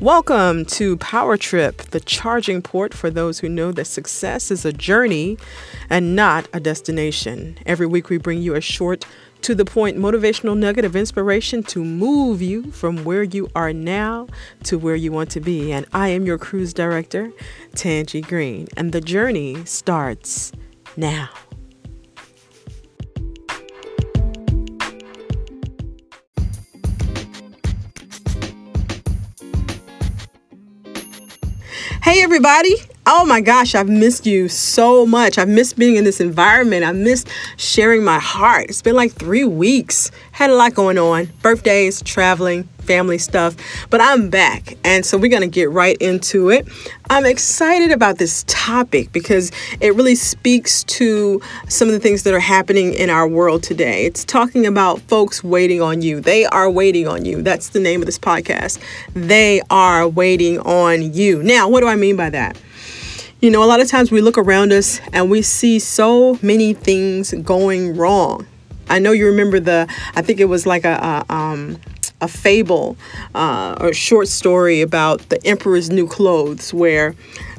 Welcome to Power Trip, the charging port for those who know that success is a journey and not a destination. Every week, we bring you a short, to the point motivational nugget of inspiration to move you from where you are now to where you want to be. And I am your cruise director, Tangie Green, and the journey starts now. Hey, everybody. Oh my gosh, I've missed you so much. I've missed being in this environment. I missed sharing my heart. It's been like three weeks. Had a lot going on birthdays, traveling, family stuff, but I'm back. And so we're going to get right into it. I'm excited about this topic because it really speaks to some of the things that are happening in our world today. It's talking about folks waiting on you. They are waiting on you. That's the name of this podcast. They are waiting on you. Now, what do I mean by that? You know, a lot of times we look around us and we see so many things going wrong. I know you remember the, I think it was like a, a um, a fable uh, or short story about the emperor's new clothes, where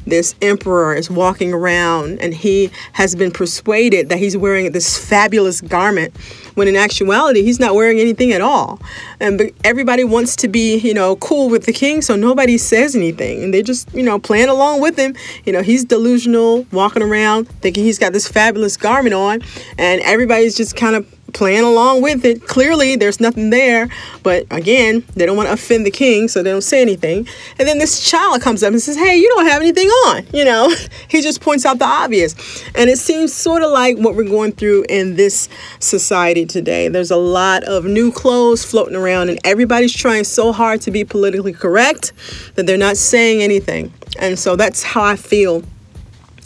this emperor is walking around and he has been persuaded that he's wearing this fabulous garment when in actuality he's not wearing anything at all. And everybody wants to be you know cool with the king so nobody says anything. And they just you know playing along with him. You know he's delusional walking around thinking he's got this fabulous garment on and everybody's just kind of playing along with it. Clearly, there's nothing there, but again, they don't want to offend the king, so they don't say anything. And then this child comes up and says, Hey, you don't have anything on. You know, he just points out the obvious. And it seems sort of like what we're going through in this society today. There's a lot of new clothes floating around, and everybody's trying so hard to be politically correct that they're not saying anything. And so that's how I feel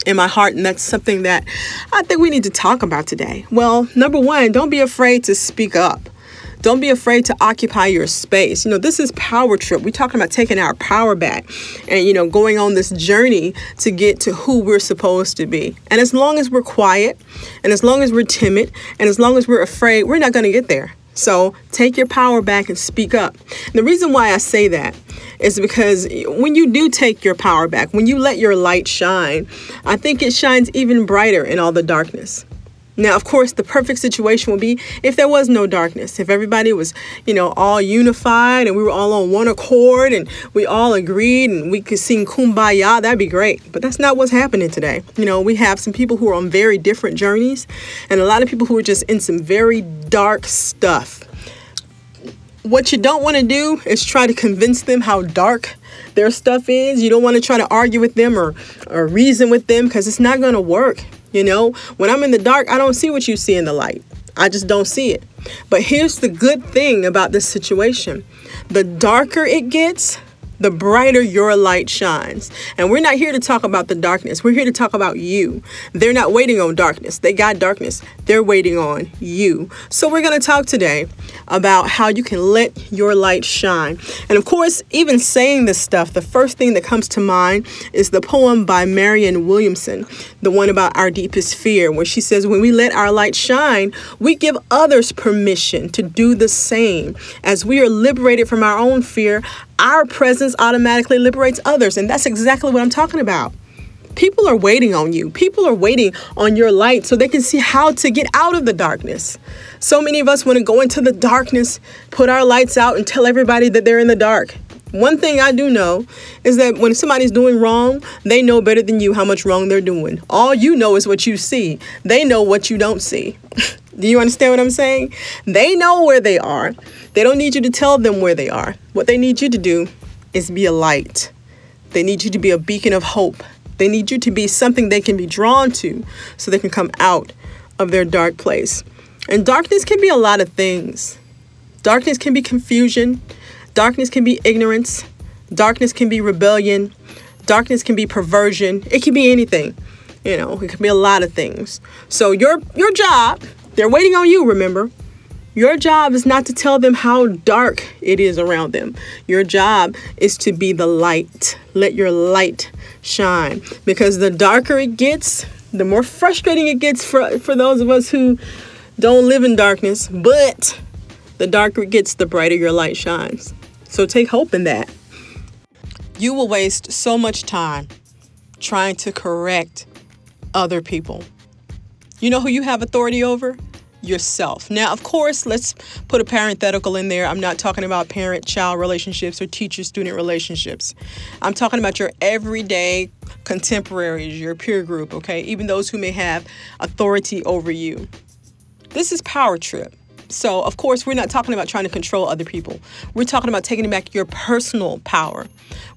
in my heart, and that's something that I think we need to talk about today. Well, number one, don't be afraid to speak up. Don't be afraid to occupy your space. You know, this is power trip. We're talking about taking our power back and, you know, going on this journey to get to who we're supposed to be. And as long as we're quiet and as long as we're timid and as long as we're afraid, we're not going to get there. So take your power back and speak up. The reason why I say that is because when you do take your power back, when you let your light shine, I think it shines even brighter in all the darkness. Now, of course, the perfect situation would be if there was no darkness, if everybody was, you know, all unified and we were all on one accord and we all agreed and we could sing kumbaya, that'd be great. But that's not what's happening today. You know, we have some people who are on very different journeys and a lot of people who are just in some very dark stuff. What you don't want to do is try to convince them how dark their stuff is. You don't want to try to argue with them or, or reason with them because it's not going to work. You know, when I'm in the dark, I don't see what you see in the light. I just don't see it. But here's the good thing about this situation the darker it gets, the brighter your light shines. And we're not here to talk about the darkness. We're here to talk about you. They're not waiting on darkness. They got darkness. They're waiting on you. So we're going to talk today about how you can let your light shine. And of course, even saying this stuff, the first thing that comes to mind is the poem by Marianne Williamson, the one about our deepest fear, where she says, When we let our light shine, we give others permission to do the same. As we are liberated from our own fear, our presence automatically liberates others. And that's exactly what I'm talking about. People are waiting on you. People are waiting on your light so they can see how to get out of the darkness. So many of us want to go into the darkness, put our lights out, and tell everybody that they're in the dark. One thing I do know is that when somebody's doing wrong, they know better than you how much wrong they're doing. All you know is what you see, they know what you don't see. do you understand what I'm saying? They know where they are. They don't need you to tell them where they are. What they need you to do is be a light. They need you to be a beacon of hope. They need you to be something they can be drawn to so they can come out of their dark place. And darkness can be a lot of things. Darkness can be confusion. Darkness can be ignorance. Darkness can be rebellion. Darkness can be perversion. It can be anything. You know, it can be a lot of things. So your your job, they're waiting on you, remember? Your job is not to tell them how dark it is around them. Your job is to be the light. Let your light shine. Because the darker it gets, the more frustrating it gets for, for those of us who don't live in darkness. But the darker it gets, the brighter your light shines. So take hope in that. you will waste so much time trying to correct other people. You know who you have authority over? Yourself. Now, of course, let's put a parenthetical in there. I'm not talking about parent child relationships or teacher student relationships. I'm talking about your everyday contemporaries, your peer group, okay? Even those who may have authority over you. This is power trip. So, of course, we're not talking about trying to control other people. We're talking about taking back your personal power.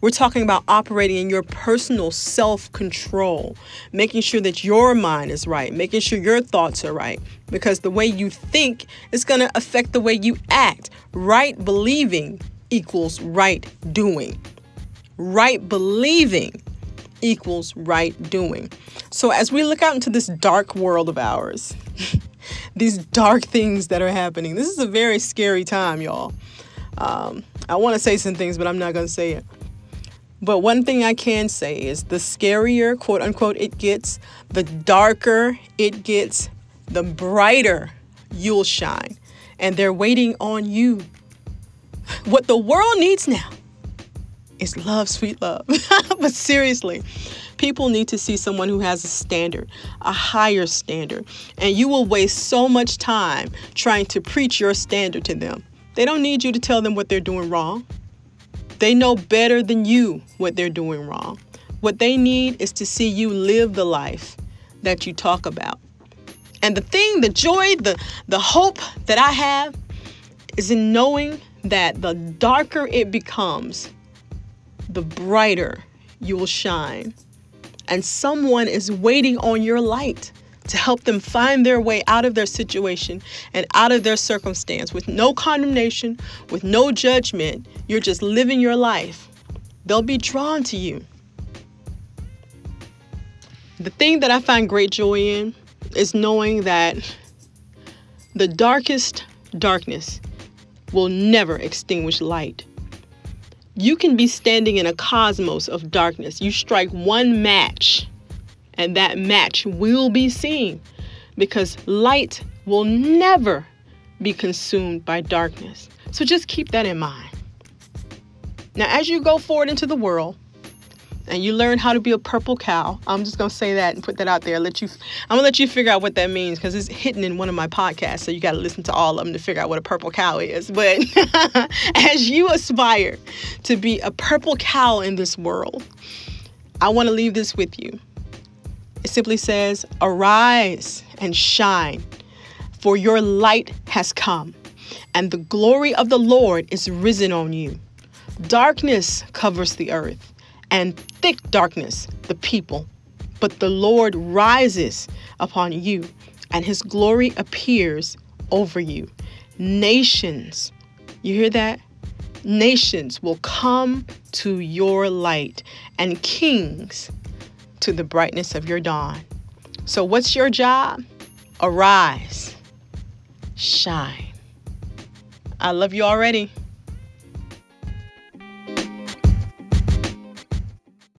We're talking about operating in your personal self control, making sure that your mind is right, making sure your thoughts are right, because the way you think is going to affect the way you act. Right believing equals right doing. Right believing equals right doing. So, as we look out into this dark world of ours, these dark things that are happening. This is a very scary time, y'all. Um, I want to say some things, but I'm not going to say it. But one thing I can say is the scarier, quote unquote, it gets, the darker it gets, the brighter you'll shine. And they're waiting on you. What the world needs now is love, sweet love. but seriously, People need to see someone who has a standard, a higher standard. And you will waste so much time trying to preach your standard to them. They don't need you to tell them what they're doing wrong. They know better than you what they're doing wrong. What they need is to see you live the life that you talk about. And the thing, the joy, the, the hope that I have is in knowing that the darker it becomes, the brighter you will shine and someone is waiting on your light to help them find their way out of their situation and out of their circumstance with no condemnation, with no judgment. You're just living your life. They'll be drawn to you. The thing that I find great joy in is knowing that the darkest darkness will never extinguish light. You can be standing in a cosmos of darkness. You strike one match, and that match will be seen because light will never be consumed by darkness. So just keep that in mind. Now, as you go forward into the world, and you learn how to be a purple cow. I'm just gonna say that and put that out there. Let you, I'm gonna let you figure out what that means because it's hidden in one of my podcasts. So you got to listen to all of them to figure out what a purple cow is. But as you aspire to be a purple cow in this world, I want to leave this with you. It simply says, "Arise and shine, for your light has come, and the glory of the Lord is risen on you." Darkness covers the earth and thick darkness the people. But the Lord rises upon you, and his glory appears over you. Nations, you hear that? Nations will come to your light, and kings to the brightness of your dawn. So, what's your job? Arise, shine. I love you already.